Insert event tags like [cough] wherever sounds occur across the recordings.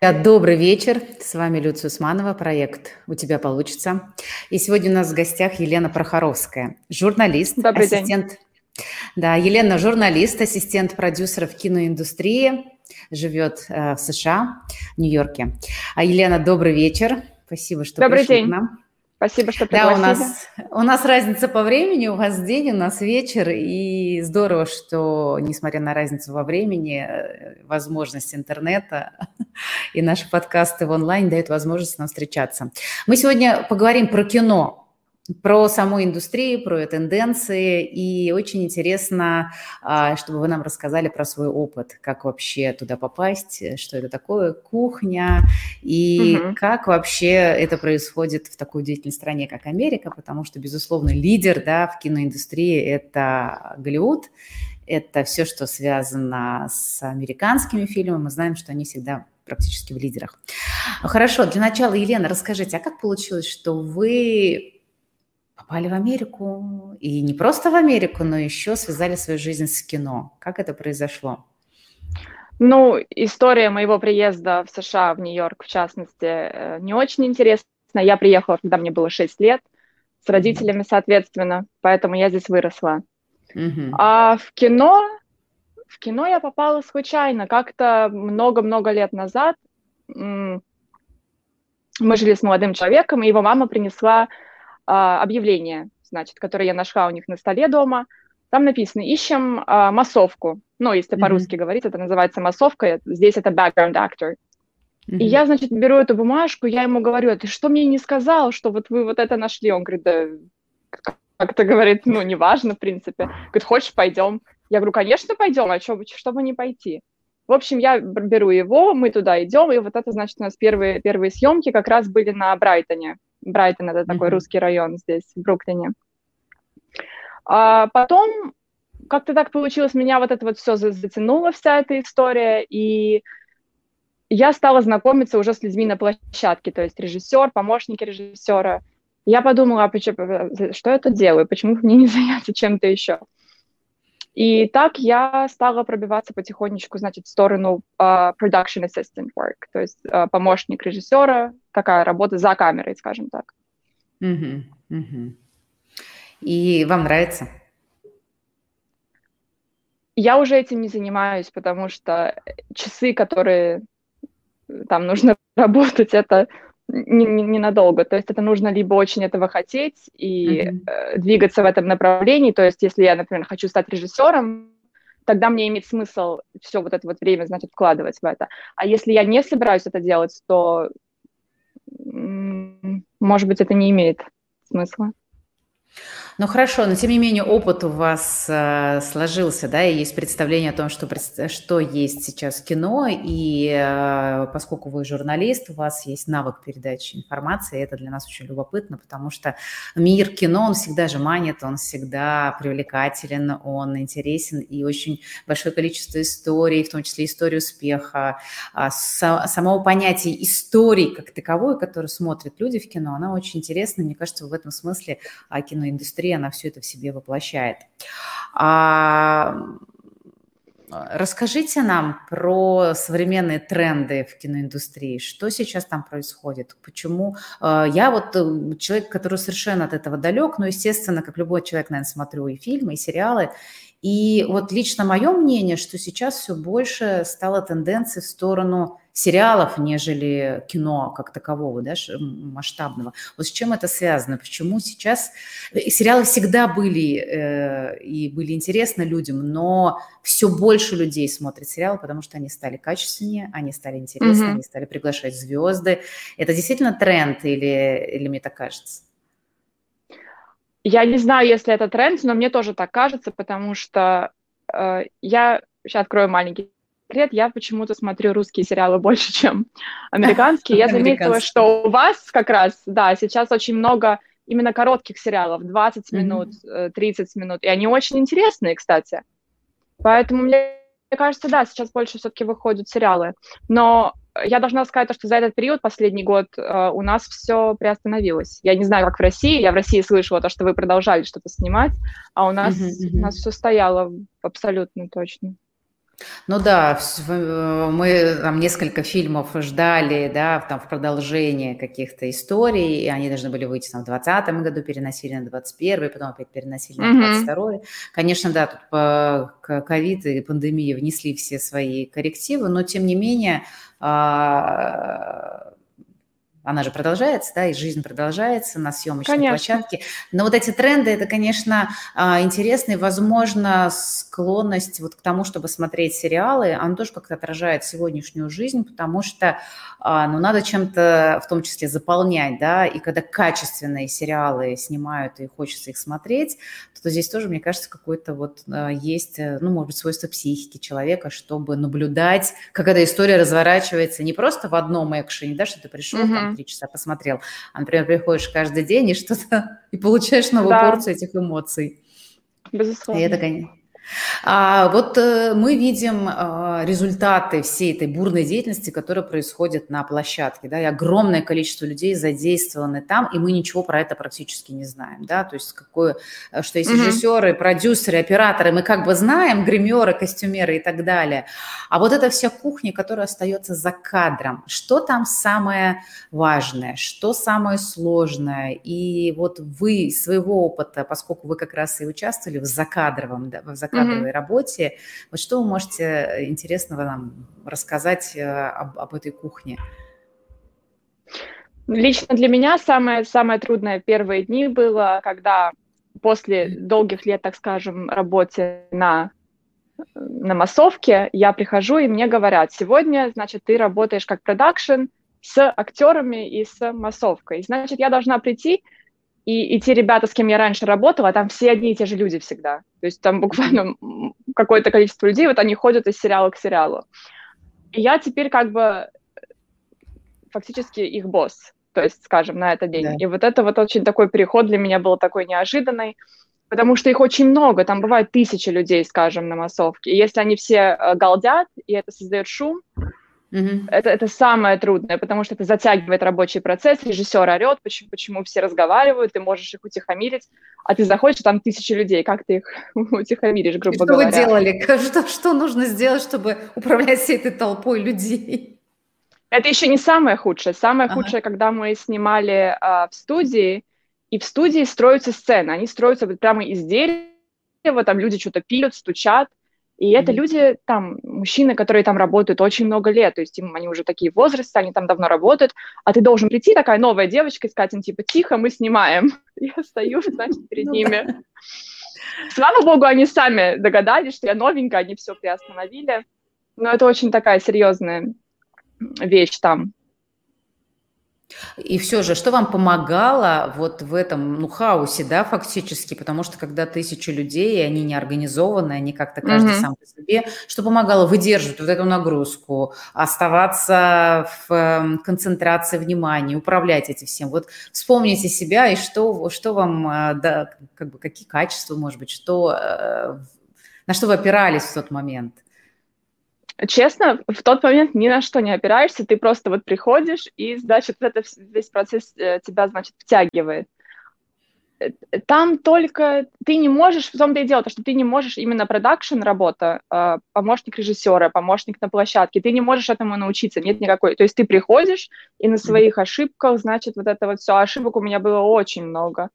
Добрый вечер. С вами Люция Усманова, проект «У тебя получится». И сегодня у нас в гостях Елена Прохоровская, журналист, Добрый ассистент. День. Да, Елена журналист, ассистент продюсера в киноиндустрии, живет э, в США, в Нью-Йорке. А Елена, добрый вечер. Спасибо, что добрый пришли день. к нам. Спасибо, что пригласили. Да, у нас, у нас разница по времени, у вас день, у нас вечер, и здорово, что, несмотря на разницу во времени, э, возможность интернета [laughs] и наши подкасты в онлайн дают возможность нам встречаться. Мы сегодня поговорим про кино, про саму индустрию, про тенденции. И очень интересно, а, чтобы вы нам рассказали про свой опыт, как вообще туда попасть, что это такое, кухня, и угу. как вообще это происходит в такой удивительной стране, как Америка, потому что, безусловно, лидер да, в киноиндустрии – это Голливуд, это все, что связано с американскими фильмами. Мы знаем, что они всегда практически в лидерах. Хорошо, для начала, Елена, расскажите, а как получилось, что вы попали в Америку. И не просто в Америку, но еще связали свою жизнь с кино. Как это произошло? Ну, история моего приезда в США, в Нью-Йорк, в частности, э, не очень интересна. Я приехала, когда мне было 6 лет, с родителями, соответственно, поэтому я здесь выросла. Mm-hmm. А в кино, в кино я попала случайно. Как-то много-много лет назад мы жили с молодым человеком, и его мама принесла а, объявление, значит, которое я нашла у них на столе дома. Там написано «Ищем а, массовку». Ну, если mm-hmm. по-русски говорить, это называется массовка. Здесь это background actor. Mm-hmm. И я, значит, беру эту бумажку, я ему говорю, «А ты что мне не сказал, что вот вы вот это нашли? Он говорит, да как-то говорит, ну, неважно, в принципе. Говорит, хочешь, пойдем? Я говорю, конечно, пойдем, а что, чтобы не пойти? В общем, я беру его, мы туда идем, и вот это, значит, у нас первые, первые съемки как раз были на Брайтоне. Брайтон это такой mm-hmm. русский район здесь, в Бруклине. А потом как-то так получилось, меня вот это вот все затянуло, вся эта история, и я стала знакомиться уже с людьми на площадке, то есть режиссер, помощники режиссера. Я подумала, а почему, что я тут делаю, почему мне не [laughs] заняться чем-то еще? И так я стала пробиваться потихонечку, значит, в сторону uh, production assistant work, то есть uh, помощник режиссера, такая работа за камерой, скажем так. Uh-huh, uh-huh. И вам нравится? Я уже этим не занимаюсь, потому что часы, которые там нужно [laughs] работать, это ненадолго. Не, не То есть это нужно либо очень этого хотеть и mm-hmm. э, двигаться в этом направлении. То есть если я, например, хочу стать режиссером, тогда мне имеет смысл все вот это вот время, значит, вкладывать в это. А если я не собираюсь это делать, то, может быть, это не имеет смысла. Ну хорошо, но тем не менее опыт у вас э, сложился, да, и есть представление о том, что, что есть сейчас кино, и э, поскольку вы журналист, у вас есть навык передачи информации, это для нас очень любопытно, потому что мир кино, он всегда же манит, он всегда привлекателен, он интересен, и очень большое количество историй, в том числе истории успеха, э, самого понятия истории как таковой, которую смотрят люди в кино, она очень интересна, мне кажется, в этом смысле а, киноиндустрия индустрия, она все это в себе воплощает. А, расскажите нам про современные тренды в киноиндустрии. Что сейчас там происходит? Почему? А, я вот э, человек, который совершенно от этого далек, но, естественно, как любой человек, наверное, смотрю и фильмы, и сериалы, и вот лично мое мнение, что сейчас все больше стало тенденцией в сторону сериалов, нежели кино как такового, да, масштабного. Вот с чем это связано? Почему сейчас... Э, сериалы всегда были э, и были интересны людям, но все больше людей смотрят сериалы, потому что они стали качественнее, они стали интересны, mm-hmm. они стали приглашать звезды. Это действительно тренд или, или мне так кажется? Я не знаю, если это тренд, но мне тоже так кажется, потому что э, я сейчас открою маленький секрет, я почему-то смотрю русские сериалы больше, чем [laughs] американские. Я заметила, что у вас как раз, да, сейчас очень много именно коротких сериалов, 20 минут, 30 э, минут, и они очень интересные, кстати. Поэтому мне кажется, да, сейчас больше все-таки выходят сериалы. Но я должна сказать, что за этот период, последний год, э, у нас все приостановилось. Я не знаю, как в России. Я в России слышала то, что вы продолжали что-то снимать, а у нас, uh-huh. у нас все стояло абсолютно точно. Ну да, э, мы там несколько фильмов ждали, да, там в продолжение каких-то историй, и они должны были выйти там в 2020 году, переносили на 21 потом опять переносили на 22 mm-hmm. Конечно, да, тут по ковид и пандемии внесли все свои коррективы, но тем не менее а, она же продолжается, да, и жизнь продолжается на съемочной конечно. площадке. Но вот эти тренды, это, конечно, а, интересно, и, возможно, склонность вот к тому, чтобы смотреть сериалы, она тоже как-то отражает сегодняшнюю жизнь, потому что, а, ну, надо чем-то, в том числе, заполнять, да, и когда качественные сериалы снимают, и хочется их смотреть, то здесь тоже, мне кажется, какой-то вот а, есть, э, ну, может быть, свойство психики человека, чтобы наблюдать, как эта история разворачивается не просто в одном экшене, да, что ты пришел, угу. там, три часа посмотрел, а, например, приходишь каждый день и что-то, [laughs] и получаешь новую да. порцию этих эмоций. Безусловно. И это, конечно, а вот э, мы видим э, результаты всей этой бурной деятельности, которая происходит на площадке, да, и огромное количество людей задействованы там, и мы ничего про это практически не знаем, да, то есть какое, э, что есть режиссеры, продюсеры, операторы, мы как бы знаем, гримеры, костюмеры и так далее, а вот эта вся кухня, которая остается за кадром, что там самое важное, что самое сложное, и вот вы из своего опыта, поскольку вы как раз и участвовали в закадровом, да, в закадровом кадровой mm-hmm. работе. Вот что вы можете интересного нам рассказать э, об, об этой кухне? Лично для меня самое, самое трудное первые дни было, когда после долгих лет, так скажем, работы на, на массовке, я прихожу, и мне говорят, сегодня, значит, ты работаешь как продакшн с актерами и с массовкой. Значит, я должна прийти и, и те ребята, с кем я раньше работала, там все одни и те же люди всегда. То есть там буквально какое-то количество людей, вот они ходят из сериала к сериалу. И я теперь как бы фактически их босс, то есть, скажем, на этот день. Да. И вот это вот очень такой переход для меня был такой неожиданный, потому что их очень много, там бывает тысячи людей, скажем, на массовке. И если они все э, галдят, и это создает шум, Mm-hmm. Это, это самое трудное, потому что это затягивает рабочий процесс, режиссер орет, почему, почему все разговаривают, ты можешь их утихомирить, а ты заходишь, там тысячи людей, как ты их [laughs] утихомиришь, грубо что говоря. Что вы делали? Что, что нужно сделать, чтобы управлять всей этой толпой людей? Это еще не самое худшее. Самое ага. худшее, когда мы снимали а, в студии, и в студии строятся сцены, они строятся прямо из дерева, там люди что-то пилят, стучат, и это люди, там, мужчины, которые там работают очень много лет, то есть им, они уже такие возрасты, они там давно работают, а ты должен прийти, такая новая девочка, и сказать им, типа, тихо, мы снимаем. [laughs] Я стою, значит, перед ну, ними. Слава богу, они сами догадались, что я новенькая, они все приостановили. Но это очень такая серьезная вещь там. И все же, что вам помогало вот в этом, ну, хаосе, да, фактически, потому что когда тысячи людей, и они не организованы, они как-то каждый mm-hmm. сам по себе, что помогало выдерживать вот эту нагрузку, оставаться в эм, концентрации внимания, управлять этим всем. Вот вспомните себя и что, что вам, э, да, как бы, какие качества, может быть, что, э, на что вы опирались в тот момент? Честно, в тот момент ни на что не опираешься, ты просто вот приходишь, и, значит, это, весь процесс э, тебя, значит, втягивает. Э, там только ты не можешь, в том-то и дело, то, что ты не можешь именно продакшн работа, а, помощник режиссера, помощник на площадке, ты не можешь этому научиться, нет никакой. То есть ты приходишь, и на своих ошибках, значит, вот это вот все, ошибок у меня было очень много.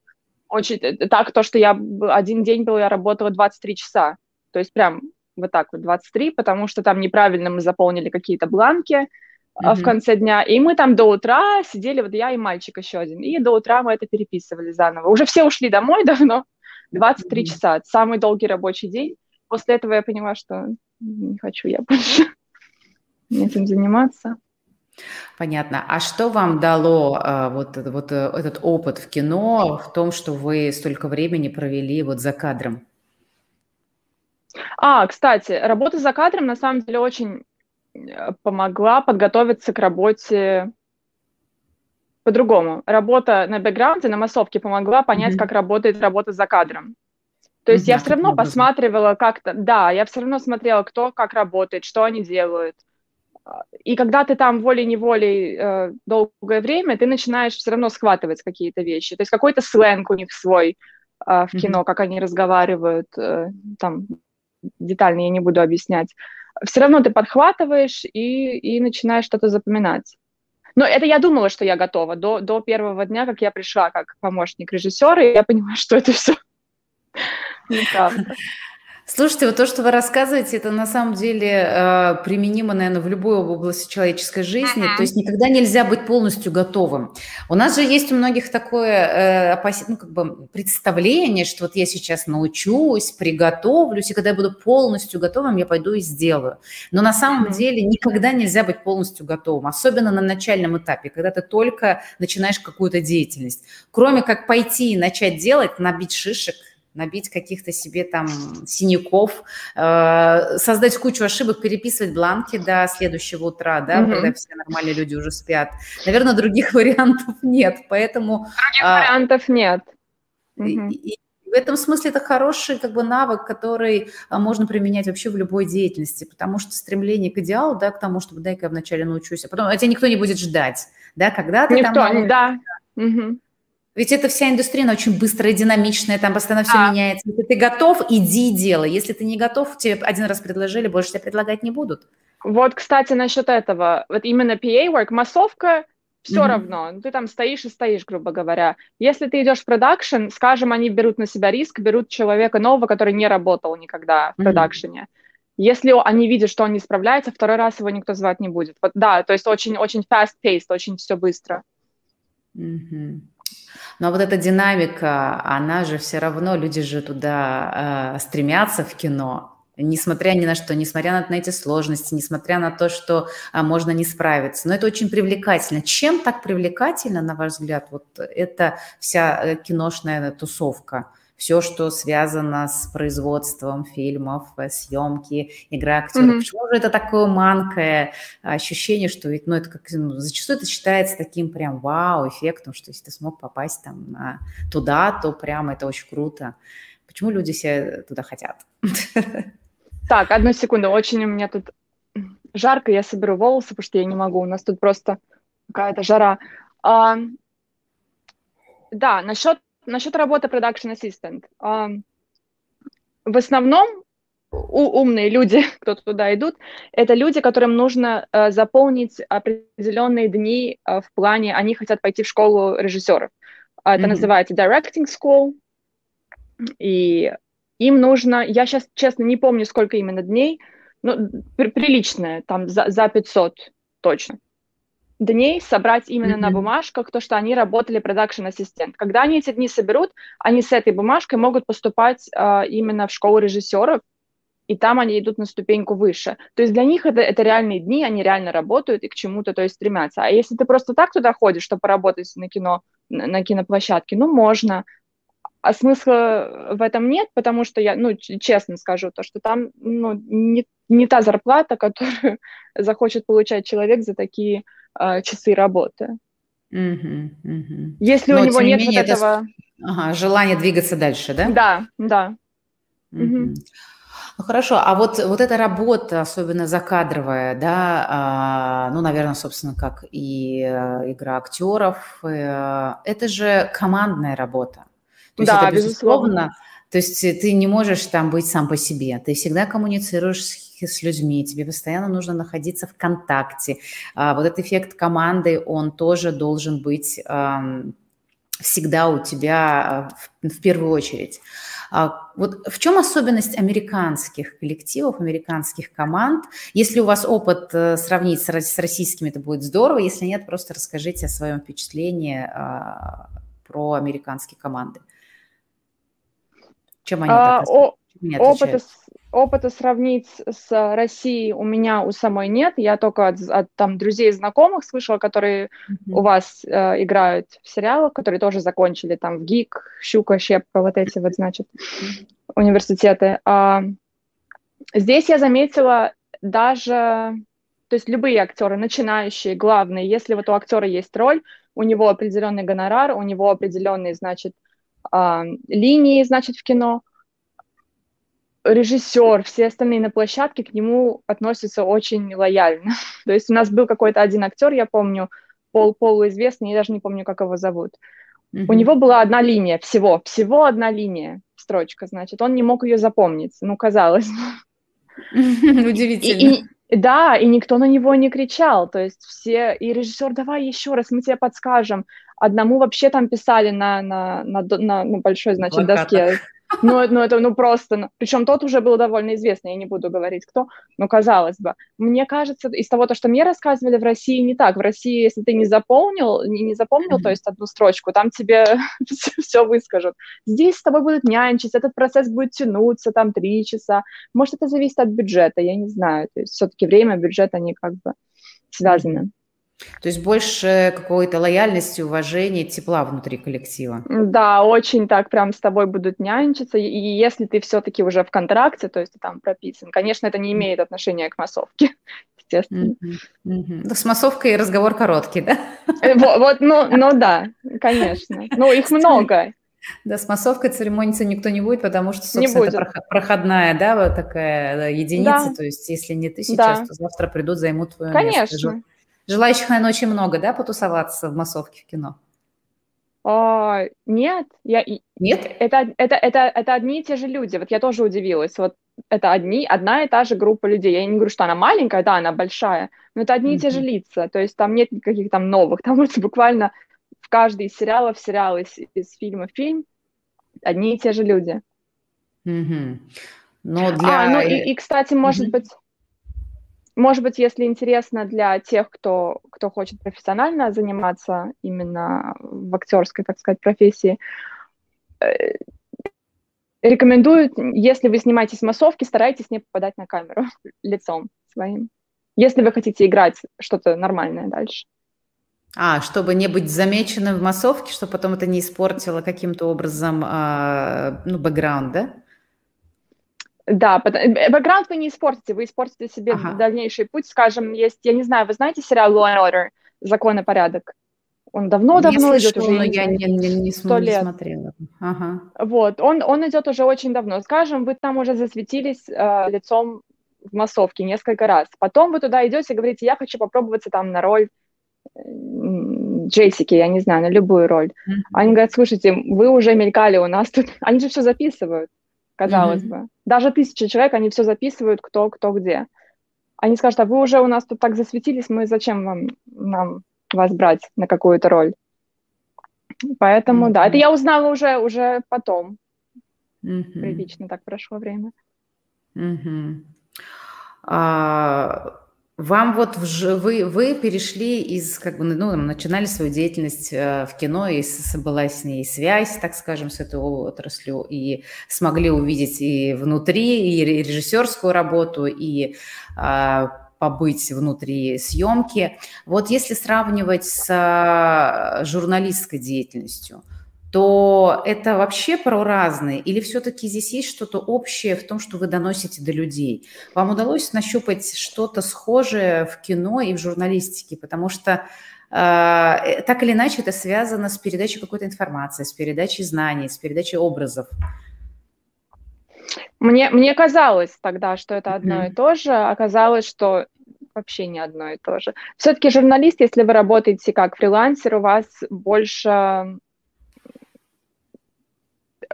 Очень, э, так, то, что я один день был, я работала 23 часа. То есть прям вот так вот 23, потому что там неправильно мы заполнили какие-то бланки mm-hmm. в конце дня, и мы там до утра сидели, вот я и мальчик еще один, и до утра мы это переписывали заново. Уже все ушли домой [laughs] давно, 23 mm-hmm. часа, самый долгий рабочий день. После этого я поняла, что не хочу я больше [laughs] этим заниматься. Понятно. А что вам дало а, вот, вот э, этот опыт в кино в том, что вы столько времени провели вот за кадром? А, кстати, работа за кадром на самом деле очень э, помогла подготовиться к работе по-другому. Работа на бэкграунде, на массовке помогла понять, mm-hmm. как работает работа за кадром. То есть mm-hmm. я все равно посматривала как-то, да, я все равно смотрела, кто как работает, что они делают. И когда ты там волей-неволей э, долгое время, ты начинаешь все равно схватывать какие-то вещи. То есть какой-то сленг у них свой э, в кино, mm-hmm. как они разговаривают, э, там детально я не буду объяснять. все равно ты подхватываешь и, и начинаешь что-то запоминать. Но это я думала, что я готова. До, до первого дня, как я пришла как помощник режиссера, я понимаю, [laughs] что это все неправда. Слушайте, вот то, что вы рассказываете, это на самом деле э, применимо, наверное, в любой области человеческой жизни. Uh-huh. То есть никогда нельзя быть полностью готовым. У нас же есть у многих такое э, ну, как бы представление, что вот я сейчас научусь, приготовлюсь, и когда я буду полностью готовым, я пойду и сделаю. Но на самом uh-huh. деле никогда нельзя быть полностью готовым, особенно на начальном этапе, когда ты только начинаешь какую-то деятельность. Кроме как пойти и начать делать, набить шишек – набить каких-то себе там синяков, э, создать кучу ошибок, переписывать бланки до следующего утра, да, mm-hmm. когда все нормальные люди уже спят. Наверное, других [laughs] вариантов нет, поэтому... Других а, вариантов нет. Mm-hmm. И, и в этом смысле это хороший как бы навык, который а, можно применять вообще в любой деятельности, потому что стремление к идеалу, да, к тому, чтобы дай-ка я вначале научусь, а потом а тебя никто не будет ждать, да, когда ты никто, там... да. Угу. Ведь эта вся индустрия, она очень быстрая, динамичная, там постоянно все меняется. Если ты готов, иди и делай. Если ты не готов, тебе один раз предложили, больше тебе предлагать не будут. Вот, кстати, насчет этого. Вот именно PA work, массовка, все mm-hmm. равно. Ну, ты там стоишь и стоишь, грубо говоря. Если ты идешь в продакшн, скажем, они берут на себя риск, берут человека нового, который не работал никогда в mm-hmm. продакшене. Если они видят, что он не справляется, второй раз его никто звать не будет. Вот, да, то есть очень-очень fast-paced, очень все быстро. Mm-hmm. Но вот эта динамика, она же все равно, люди же туда э, стремятся в кино, несмотря ни на что, несмотря на, на эти сложности, несмотря на то, что а, можно не справиться. Но это очень привлекательно. Чем так привлекательно, на ваш взгляд, вот эта вся э, киношная тусовка? Все, что связано с производством фильмов, э, съемки, игра актеров. Mm-hmm. Почему же это такое манкое ощущение, что ведь, ну, это как, ну, зачастую это считается таким прям вау-эффектом, что если ты смог попасть там на, туда, то прям это очень круто. Почему люди все туда хотят? Так, одну секунду, очень у меня тут жарко, я соберу волосы, потому что я не могу, у нас тут просто какая-то жара. А, да, насчет насчет работы production assistant. В основном умные люди, [laughs] кто туда идут, это люди, которым нужно uh, заполнить определенные дни uh, в плане, они хотят пойти в школу режиссеров. Uh, это mm-hmm. называется directing school, и им нужно, я сейчас, честно, не помню, сколько именно дней, но при, приличное, там за, за 500 точно дней собрать именно mm-hmm. на бумажках то, что они работали продакшн-ассистент. Когда они эти дни соберут, они с этой бумажкой могут поступать э, именно в школу режиссеров, и там они идут на ступеньку выше. То есть для них это, это реальные дни, они реально работают и к чему-то то есть стремятся. А если ты просто так туда ходишь, чтобы поработать на кино, на, на киноплощадке, ну, можно. А смысла в этом нет, потому что я, ну, честно скажу, то, что там ну, не, не та зарплата, которую [laughs] захочет получать человек за такие э, часы работы. Угу, угу. Если Но, у него нет менее, вот этого... Ага, желание двигаться дальше, да? Да, да. Угу. Угу. Ну хорошо, а вот, вот эта работа, особенно закадровая, да, а, ну, наверное, собственно, как и э, игра актеров, э, это же командная работа. То да, это, безусловно. безусловно. То есть ты не можешь там быть сам по себе, ты всегда коммуницируешь с с людьми, тебе постоянно нужно находиться в контакте. А, вот этот эффект команды, он тоже должен быть всегда у тебя а, в первую очередь. А, вот в чем особенность американских коллективов, американских команд? Если у вас опыт э, сравнить с российскими, это будет здорово. Если нет, просто расскажите о своем впечатлении про американские команды. Чем они а, так о, опыта, опыта сравнить с Россией у меня у самой нет. Я только от, от там друзей и знакомых слышала, которые mm-hmm. у вас э, играют в сериалах, которые тоже закончили там в ГИК, Щука, Щепка, вот эти вот, значит, университеты. А, здесь я заметила даже, то есть любые актеры, начинающие, главные, если вот у актера есть роль, у него определенный гонорар, у него определенные, значит, э, линии, значит, в кино – режиссер, все остальные на площадке к нему относятся очень лояльно. [laughs] То есть у нас был какой-то один актер, я помню, пол полуизвестный, я даже не помню, как его зовут. Mm-hmm. У него была одна линия, всего, всего одна линия, строчка, значит. Он не мог ее запомнить, ну, казалось [laughs] Удивительно. да, и никто на него не кричал, то есть все, и режиссер, давай еще раз, мы тебе подскажем. Одному вообще там писали на, на, на, на, на большой, значит, доске ну, ну это ну просто, ну, причем тот уже был довольно известный, я не буду говорить кто, но казалось бы. Мне кажется, из того, то, что мне рассказывали, в России не так. В России, если ты не заполнил, не, не заполнил, mm-hmm. то есть одну строчку, там тебе [laughs] все выскажут. Здесь с тобой будут нянчить, этот процесс будет тянуться там три часа. Может, это зависит от бюджета, я не знаю. То есть все-таки время, бюджет, они как бы связаны. Mm-hmm. То есть больше какой-то лояльности, уважения, тепла внутри коллектива. Да, очень так прям с тобой будут нянчиться. И если ты все-таки уже в контракте, то есть ты там прописан, конечно, это не имеет отношения к массовке, [laughs] естественно. Mm-hmm. Mm-hmm. с массовкой разговор короткий, да? Э, вот, вот ну, [laughs] ну да, конечно. Ну, их много. Да, с массовкой церемониться никто не будет, потому что, собственно, это проходная, да, вот такая единица, да. то есть если не ты сейчас, да. то завтра придут, займут твое Конечно. место. Конечно. Желающих, наверное, очень много, да, потусоваться в массовке в кино? А, нет, я нет. Это это это это одни и те же люди. Вот я тоже удивилась. Вот это одни одна и та же группа людей. Я не говорю, что она маленькая, да, она большая, но это одни mm-hmm. и те же лица. То есть там нет никаких там новых. Там [laughs] вот буквально в каждый из сериалов сериал из, из фильма в фильм одни и те же люди. Mm-hmm. Но для... А, ну и, и кстати, может mm-hmm. быть, может быть, если интересно для тех, кто, кто хочет профессионально заниматься именно в актерской, так сказать, профессии, э, рекомендую, если вы снимаетесь в массовке, старайтесь не попадать на камеру [laughs] лицом своим, если вы хотите играть что-то нормальное дальше. А, чтобы не быть замеченным в массовке, чтобы потом это не испортило каким-то образом э, ну, бэкграунд, да? Да, э, бэкграунд вы не испортите, вы испортите себе ага. дальнейший путь. Скажем, есть, я не знаю, вы знаете сериал Law and Order, Закон и порядок? Он давно-давно идет уже. Но я не, не, не, сто не лет. смотрела. Ага. Вот, он, он идет уже очень давно. Скажем, вы там уже засветились э, лицом в массовке несколько раз. Потом вы туда идете и говорите, я хочу попробоваться там на роль Джессики, я не знаю, на любую роль. Mm-hmm. Они говорят, слушайте, вы уже мелькали у нас тут. [laughs] Они же все записывают казалось mm-hmm. бы. Даже тысячи человек, они все записывают, кто, кто где. Они скажут, а вы уже у нас тут так засветились, мы зачем вам, нам вас брать на какую-то роль? Поэтому, mm-hmm. да, это я узнала уже, уже потом. Mm-hmm. Прилично так прошло время. Mm-hmm. А, вам вот вы, вы перешли из, как бы, ну, начинали свою деятельность э, в кино, и была с ней связь, так скажем, с этой отраслью, и смогли увидеть и внутри, и режиссерскую работу, и а, побыть внутри съемки. Вот если сравнивать с а, журналистской деятельностью, то это вообще про разные? Или все-таки здесь есть что-то общее в том, что вы доносите до людей? Вам удалось нащупать что-то схожее в кино и в журналистике? Потому что э, так или иначе это связано с передачей какой-то информации, с передачей знаний, с передачей образов. Мне, мне казалось тогда, что это одно mm-hmm. и то же, оказалось, что вообще не одно и то же. Все-таки журналист, если вы работаете как фрилансер, у вас больше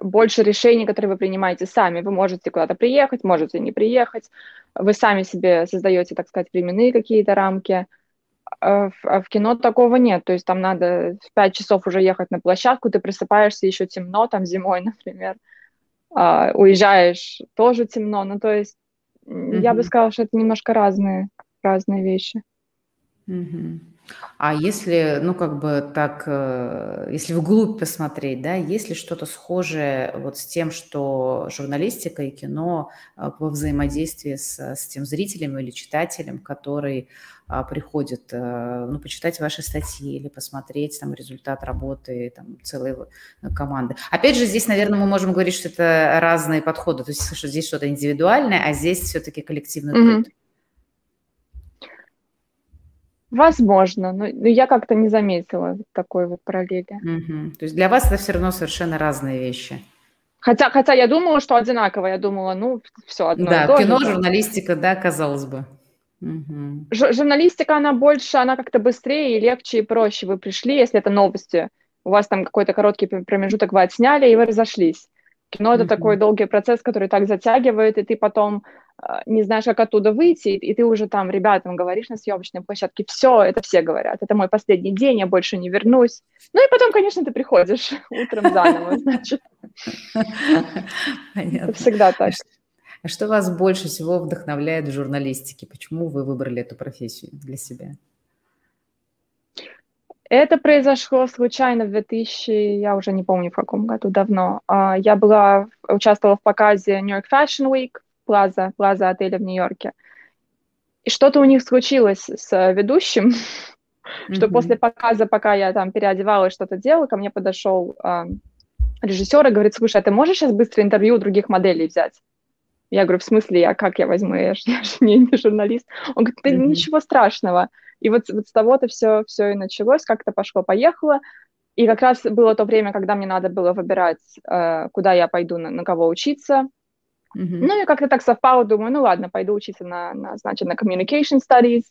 больше решений, которые вы принимаете сами. Вы можете куда-то приехать, можете не приехать. Вы сами себе создаете, так сказать, временные какие-то рамки. А в, а в кино такого нет. То есть там надо в 5 часов уже ехать на площадку, ты просыпаешься еще темно, там зимой, [laughs] например. А, уезжаешь, тоже темно. Ну, то есть mm-hmm. я бы сказала, что это немножко разные, разные вещи. Mm-hmm. А если, ну, как бы так, э, если вглубь посмотреть, да, есть ли что-то схожее вот с тем, что журналистика и кино э, во взаимодействии с, с тем зрителем или читателем, который а, приходит, э, ну, почитать ваши статьи или посмотреть там результат работы там, целой команды. Опять же, здесь, наверное, мы можем говорить, что это разные подходы, то есть что здесь что-то индивидуальное, а здесь все-таки коллективный труд. Mm-hmm. Возможно, но, но я как-то не заметила такой вот параллели. Угу. То есть для вас это все равно совершенно разные вещи. Хотя, хотя я думала, что одинаково. Я думала, ну, все одно Да, и то кино, журналистика, да, казалось бы. Угу. Журналистика, она больше, она как-то быстрее и легче и проще. Вы пришли, если это новости, у вас там какой-то короткий промежуток вы отсняли, и вы разошлись. Кино – это mm такой долгий процесс, который так затягивает, и ты потом не знаешь, как оттуда выйти, и ты уже там ребятам говоришь на съемочной площадке, все, это все говорят, это мой последний день, я больше не вернусь. Ну и потом, конечно, ты приходишь [laughs] утром заново, [laughs] значит. Это всегда так. А что вас больше всего вдохновляет в журналистике? Почему вы выбрали эту профессию для себя? Это произошло случайно в 2000, я уже не помню в каком году, давно. А, я была, участвовала в показе New York Fashion Week, Плаза, Плаза отеля в Нью-Йорке. И что-то у них случилось с ведущим, [laughs] что после показа, пока я там переодевалась, что-то делала, ко мне подошел а, режиссер и говорит, слушай, а ты можешь сейчас быстро интервью у других моделей взять? Я говорю, в смысле, я как я возьму, я же, [laughs] я же не, не журналист. Он говорит, да ничего страшного. И вот, вот с того-то все, все и началось, как-то пошло-поехало. И как раз было то время, когда мне надо было выбирать, э, куда я пойду, на, на кого учиться. Mm-hmm. Ну и как-то так совпало, думаю, ну ладно, пойду учиться на, на, значит, на Communication Studies.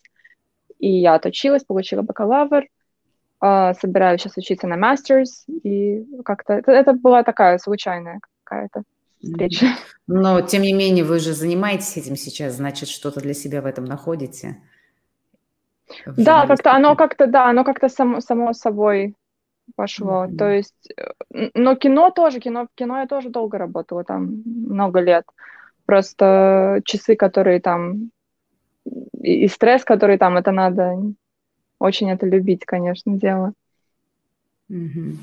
И я отучилась, получила бакалавр. Э, собираюсь сейчас учиться на Masters. И как-то это, это была такая случайная какая-то встреча. Но, тем не менее, вы же занимаетесь этим сейчас, значит, что-то для себя в этом находите. Да, как-то оно как-то, да, оно как-то само, само собой пошло. Mm-hmm. То есть, э, но кино тоже, кино, кино я тоже долго работала, там много лет. Просто часы, которые там, и, и стресс, который там, это надо очень это любить, конечно, дело. Угу.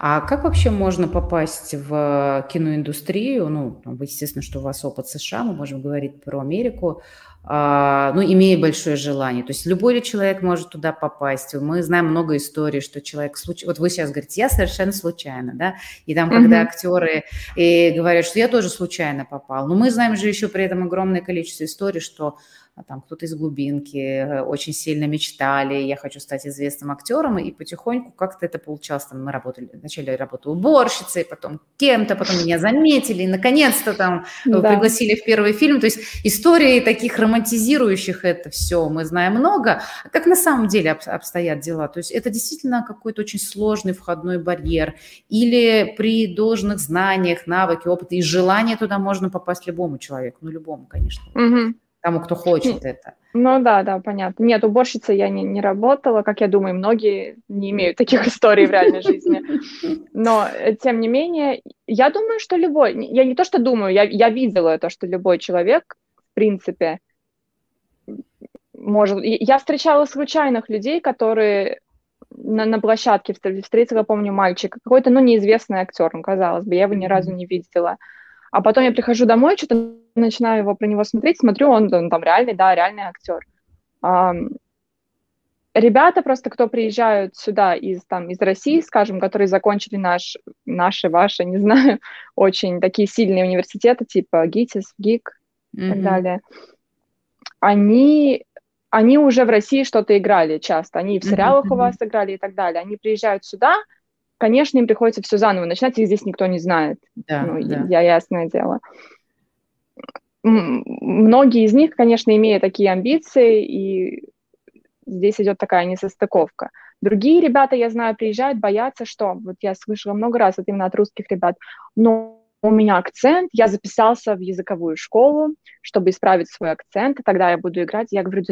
А как вообще можно попасть в киноиндустрию? Ну, естественно, что у вас опыт США, мы можем говорить про Америку, ну, имея большое желание. То есть любой ли человек может туда попасть? Мы знаем много историй, что человек случ... Вот вы сейчас говорите, я совершенно случайно, да? И там, когда mm актеры и говорят, что я тоже случайно попал. Но мы знаем же еще при этом огромное количество историй, что а там кто-то из глубинки э, очень сильно мечтали, я хочу стать известным актером, и потихоньку как-то это получалось. Там мы работали, вначале работала уборщицей, потом кем-то, потом меня заметили, и наконец-то там э, да. пригласили в первый фильм. То есть истории таких романтизирующих это все мы знаем много. А как на самом деле обстоят дела? То есть это действительно какой-то очень сложный входной барьер, или при должных знаниях, навыке, опыте и желании туда можно попасть любому человеку, ну любому, конечно. Угу тому, кто хочет это. Ну да, да, понятно. Нет, уборщицей я не, не работала, как я думаю, многие не имеют таких историй в реальной жизни. [laughs] Но, э, тем не менее, я думаю, что любой, я не то, что думаю, я, я видела то, что любой человек, в принципе, может... Я встречала случайных людей, которые на, на площадке встретила, помню, мальчика, какой-то, ну, неизвестный актер, ну, казалось бы, я его ни разу не видела. А потом я прихожу домой, что-то начинаю его про него смотреть, смотрю, он, он там реальный, да, реальный актер. Um, ребята просто, кто приезжают сюда из, там, из России, скажем, которые закончили наш, наши, ваши, не знаю, [laughs] очень такие сильные университеты, типа ГИТИС, ГИК и mm-hmm. так далее, они, они уже в России что-то играли часто, они в сериалах mm-hmm. у вас играли и так далее. Они приезжают сюда, конечно, им приходится все заново начинать, их здесь никто не знает. Да, ну, да. Я, ясное дело. Многие из них, конечно, имеют такие амбиции, и здесь идет такая несостыковка. Другие ребята, я знаю, приезжают, боятся, что, вот я слышала много раз, вот именно от русских ребят, но у меня акцент, я записался в языковую школу, чтобы исправить свой акцент, и тогда я буду играть. Я говорю,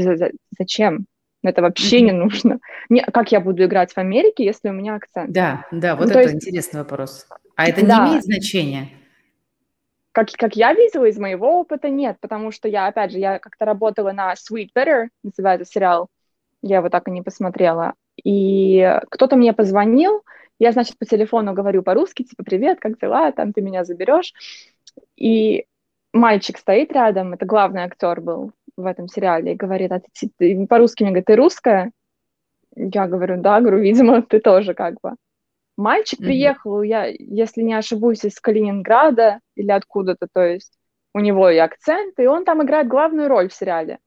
зачем? Это вообще не нужно. Не, как я буду играть в Америке, если у меня акцент? Да, да, вот ну, это есть... интересный вопрос. А это да. не имеет значения? Как, как я видела из моего опыта, нет, потому что я, опять же, я как-то работала на Sweet Better, называется сериал, я его так и не посмотрела, и кто-то мне позвонил, я, значит, по телефону говорю по-русски, типа, привет, как дела, там, ты меня заберешь, и мальчик стоит рядом, это главный актер был, в этом сериале и говорит, а ты, ты по-русски мне говорит, ты русская? Я говорю, да, говорю, видимо, [laughs] ты тоже как бы. Мальчик mm-hmm. приехал, я, если не ошибусь, из Калининграда или откуда-то, то есть у него и акцент, и он там играет главную роль в сериале,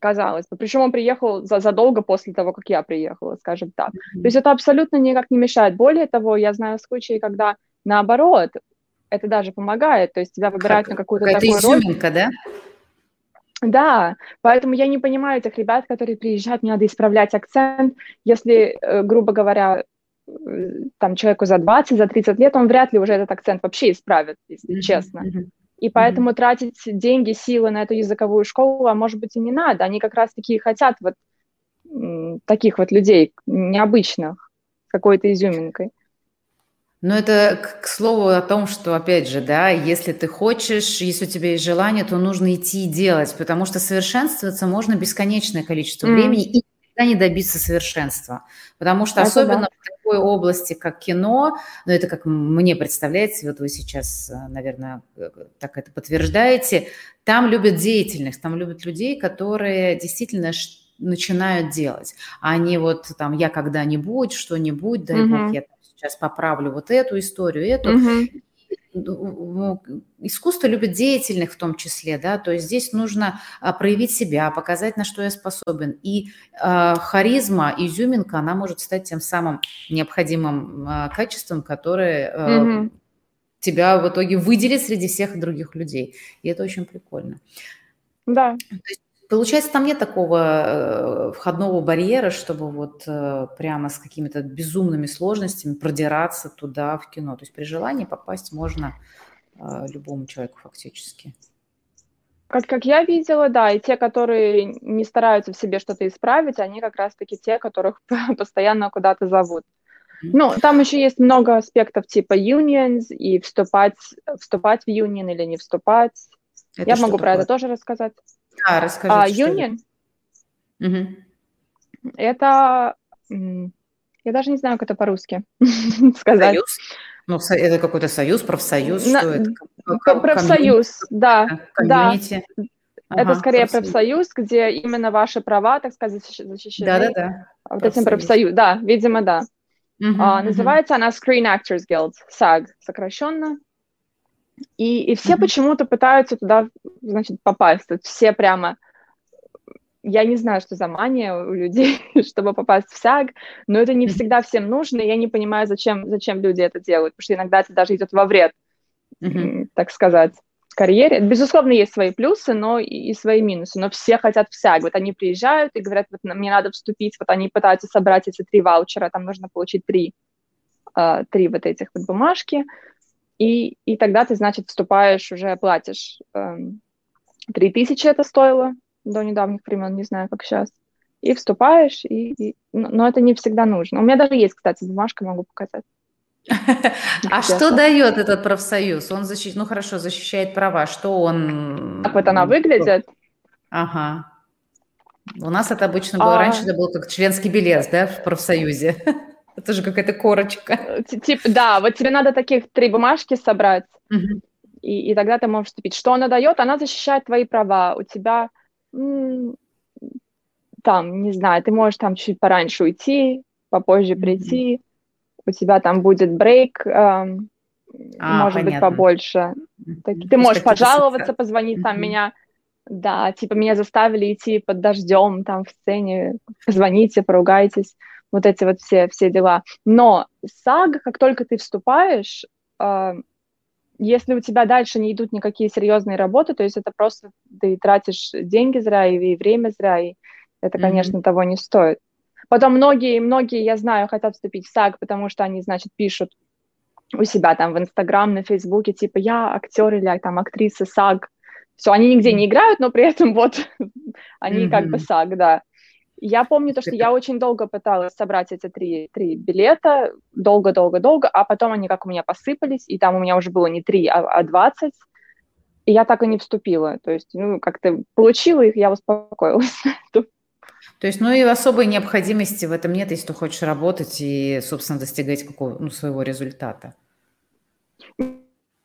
казалось бы. Причем он приехал за, задолго после того, как я приехала, скажем так. Mm-hmm. То есть это абсолютно никак не мешает. Более того, я знаю случаи, когда наоборот, это даже помогает, то есть тебя выбирают как, на какую-то такую роль. да? Да, поэтому я не понимаю этих ребят, которые приезжают, мне надо исправлять акцент. Если, э, грубо говоря, э, там человеку за 20, за 30 лет, он вряд ли уже этот акцент вообще исправит, если mm-hmm. честно. И поэтому mm-hmm. тратить деньги, силы на эту языковую школу, а может быть и не надо. Они как раз-таки хотят вот таких вот людей необычных, какой-то изюминкой. Но это к слову о том, что, опять же, да, если ты хочешь, если у тебя есть желание, то нужно идти и делать, потому что совершенствоваться можно бесконечное количество mm. времени и никогда не добиться совершенства. Потому что это особенно да. в такой области, как кино, ну это как мне представляется, вот вы сейчас, наверное, так это подтверждаете, там любят деятельность, там любят людей, которые действительно начинают делать, а не вот там я когда-нибудь, что-нибудь, дай mm-hmm. бог, я сейчас поправлю вот эту историю, эту. Угу. Искусство любит деятельных в том числе, да, то есть здесь нужно а, проявить себя, показать, на что я способен. И э, харизма, изюминка, она может стать тем самым необходимым э, качеством, которое э, угу. тебя в итоге выделит среди всех других людей. И это очень прикольно. Да. То есть Получается, там нет такого э, входного барьера, чтобы вот э, прямо с какими-то безумными сложностями продираться туда, в кино. То есть при желании попасть можно э, любому человеку фактически. Как, как я видела, да, и те, которые не стараются в себе что-то исправить, они как раз-таки те, которых [laughs] постоянно куда-то зовут. Ну, там еще есть много аспектов типа unions и вступать, вступать в union или не вступать. Это я могу такое? про это тоже рассказать. Да, расскажи. А, Union? Угу. Это... Я даже не знаю, как это по-русски [laughs] сказать. Союз? Ну, это какой-то союз, профсоюз, На... что это? Профсоюз, да. Комьюнити. Да. Ага, это скорее профсоюз. профсоюз, где именно ваши права, так сказать, защищены. Да-да-да. Вот профсоюз. этим профсоюз, да, видимо, да. Uh-huh, uh-huh. Называется она Screen Actors Guild, SAG, сокращенно. И, и все mm-hmm. почему-то пытаются туда, значит, попасть. Все прямо... Я не знаю, что за мания у людей, [laughs] чтобы попасть в САГ, но это не всегда всем нужно, и я не понимаю, зачем, зачем люди это делают, потому что иногда это даже идет во вред, mm-hmm. так сказать, карьере. Безусловно, есть свои плюсы, но и, и свои минусы, но все хотят в САГ. Вот они приезжают и говорят, вот мне надо вступить, вот они пытаются собрать эти три ваучера, там нужно получить три, uh, три вот этих вот бумажки, и, и тогда ты, значит, вступаешь, уже платишь. Эм, три тысячи это стоило до недавних времен, не знаю, как сейчас. И вступаешь, и, и, но это не всегда нужно. У меня даже есть, кстати, бумажка, могу показать. [laughs] А что дает этот профсоюз? Он защищает, ну хорошо, защищает права. Что он? Как вот она выглядит? Ага. У нас это обычно было, а... раньше это был как членский билет, да, в профсоюзе. [laughs] Это же какая-то корочка. Э, тип, да, вот тебе надо таких три бумажки собрать, угу. и, и тогда ты можешь вступить. Что она дает? Она защищает твои права. У тебя там, не знаю, ты можешь там чуть пораньше уйти, попозже прийти, у тебя там будет брейк, эм, а, может понятно. быть, побольше. Так, ты можешь пожаловаться, позвонить там меня, да, типа меня заставили идти под дождем там в сцене, позвоните, поругайтесь вот эти вот все, все дела. Но сага, как только ты вступаешь, э, если у тебя дальше не идут никакие серьезные работы, то есть это просто ты тратишь деньги зря и, и время зря, и это, конечно, mm-hmm. того не стоит. Потом многие, многие, я знаю, хотят вступить в САГ, потому что они, значит, пишут у себя там в Инстаграм, на Фейсбуке, типа, я актер или там актриса САГ. Все, они нигде не играют, но при этом вот [laughs] они mm-hmm. как бы САГ, да. Я помню то, что я очень долго пыталась собрать эти три, три билета, долго-долго-долго, а потом они как у меня посыпались, и там у меня уже было не три, а, а 20, и я так и не вступила. То есть, ну, как-то получила их, я успокоилась. [laughs] То есть, ну и особой необходимости в этом нет, если ты хочешь работать и, собственно, достигать какого, ну, своего результата.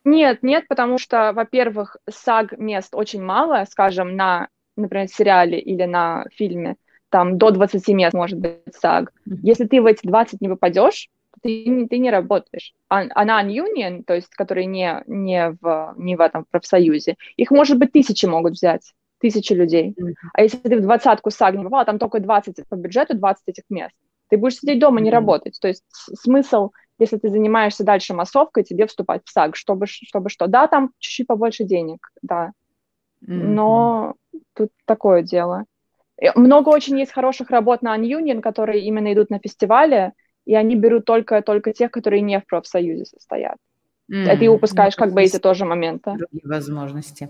Нет, нет, потому что, во-первых, саг мест очень мало, скажем, на, например, сериале или на фильме – там до 20 мест может быть САГ. Если ты в эти 20 не попадешь, ты, ты не работаешь. А, а на union, то есть которые не, не, в, не в этом профсоюзе, их может быть тысячи могут взять, тысячи людей. Mm-hmm. А если ты в двадцатку САГ не попал, там только 20 по бюджету, 20 этих мест, ты будешь сидеть дома, mm-hmm. не работать. То есть смысл, если ты занимаешься дальше массовкой, тебе вступать в САГ, чтобы, чтобы что. Да, там чуть-чуть побольше денег, да. Mm-hmm. Но тут такое дело. Много очень есть хороших работ на Ununion, которые именно идут на фестивале, и они берут только, только тех, которые не в профсоюзе состоят. Mm-hmm. ты упускаешь ну, как бы эти тоже моменты. Другие возможности.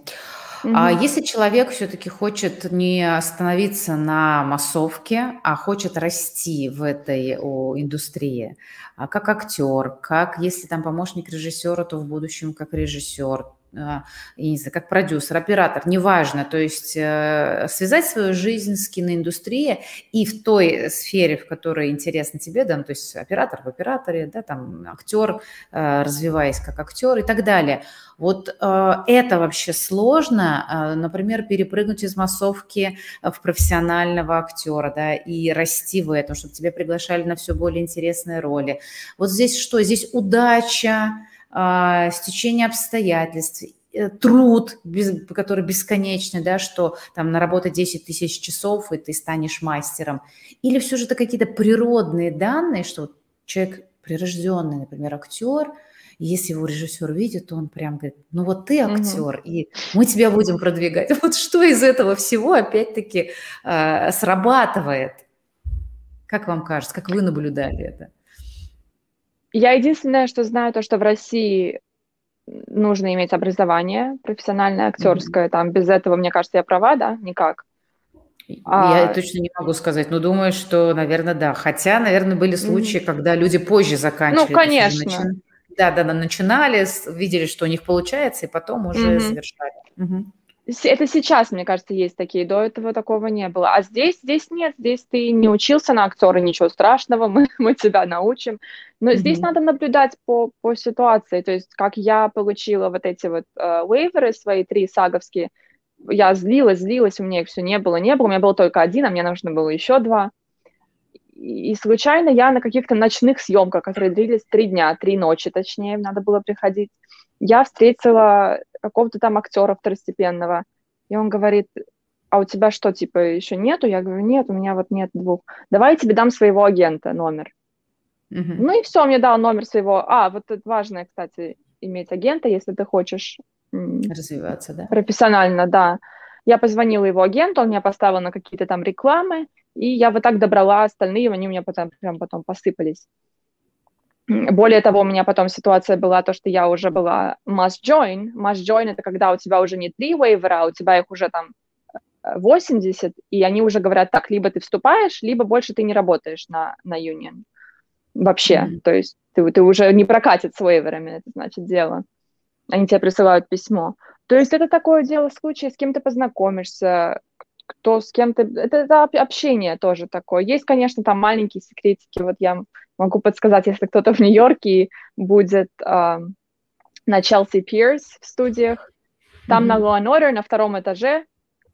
Mm-hmm. А если человек все-таки хочет не остановиться на массовке, а хочет расти в этой о, индустрии, а как актер, как если там помощник режиссера, то в будущем как режиссер, я не знаю, как продюсер, оператор, неважно, то есть э, связать свою жизнь с киноиндустрией и в той сфере, в которой интересно тебе, да, ну, то есть оператор в операторе, да, там актер, э, развиваясь как актер и так далее. Вот э, это вообще сложно, например, перепрыгнуть из массовки в профессионального актера, да, и расти в этом, чтобы тебя приглашали на все более интересные роли. Вот здесь что? Здесь удача, а, стечение обстоятельств, э, труд, без, который бесконечный, да, что там наработать 10 тысяч часов, и ты станешь мастером. Или все же это какие-то природные данные, что человек прирожденный, например, актер, если его режиссер видит, то он прям говорит, ну вот ты актер, mm-hmm. и мы тебя будем продвигать. Вот что из этого всего опять-таки э, срабатывает? Как вам кажется, как вы наблюдали это? Я единственное, что знаю, то, что в России нужно иметь образование профессиональное, актерское. Mm-hmm. Там без этого, мне кажется, я права, да? Никак. Я а... точно не могу сказать, но думаю, что, наверное, да. Хотя, наверное, были случаи, mm-hmm. когда люди позже заканчивали. Ну, конечно. Начи... Да, да, да, начинали, видели, что у них получается, и потом уже mm-hmm. завершали. Mm-hmm. Это сейчас, мне кажется, есть такие, до этого такого не было. А здесь, здесь нет, здесь ты не учился на актера, ничего страшного, [laughs] мы, мы тебя научим. Но mm-hmm. здесь надо наблюдать по, по ситуации, то есть как я получила вот эти вот э, вейверы свои три саговские, я злилась, злилась, у меня их все не было, не было, у меня был только один, а мне нужно было еще два. И, и случайно я на каких-то ночных съемках, которые длились три дня, три ночи точнее, надо было приходить, я встретила какого-то там актера второстепенного, и он говорит, а у тебя что, типа, еще нету? Я говорю, нет, у меня вот нет двух. Давай я тебе дам своего агента номер. Uh-huh. Ну и все, мне дал номер своего. А, вот это важно, кстати, иметь агента, если ты хочешь развиваться, да? Профессионально, да. Я позвонила его агенту, он меня поставил на какие-то там рекламы, и я вот так добрала остальные, они у меня потом прям потом посыпались. Более того, у меня потом ситуация была то, что я уже была must join. Must join — это когда у тебя уже не три вейвера, а у тебя их уже там 80, э, и они уже говорят так, либо ты вступаешь, либо больше ты не работаешь на, на union вообще. Mm-hmm. То есть ты, ты уже не прокатит с вейверами, это значит дело. Они тебе присылают письмо. То есть это такое дело случая, с кем ты познакомишься, кто с кем-то... Это, это общение тоже такое. Есть, конечно, там маленькие секретики. Вот я могу подсказать, если кто-то в Нью-Йорке будет э, на Челси Пирс в студиях. Там mm-hmm. на Law and Order на втором этаже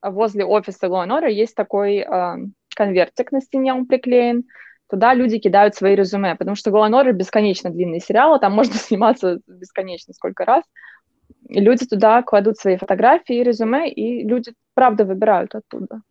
возле офиса Law and Order есть такой э, конвертик на стене, он приклеен. Туда люди кидают свои резюме, потому что Law and Order бесконечно длинный сериал, там можно [laughs] сниматься бесконечно сколько раз. И люди туда кладут свои фотографии, резюме, и люди, правда, выбирают оттуда.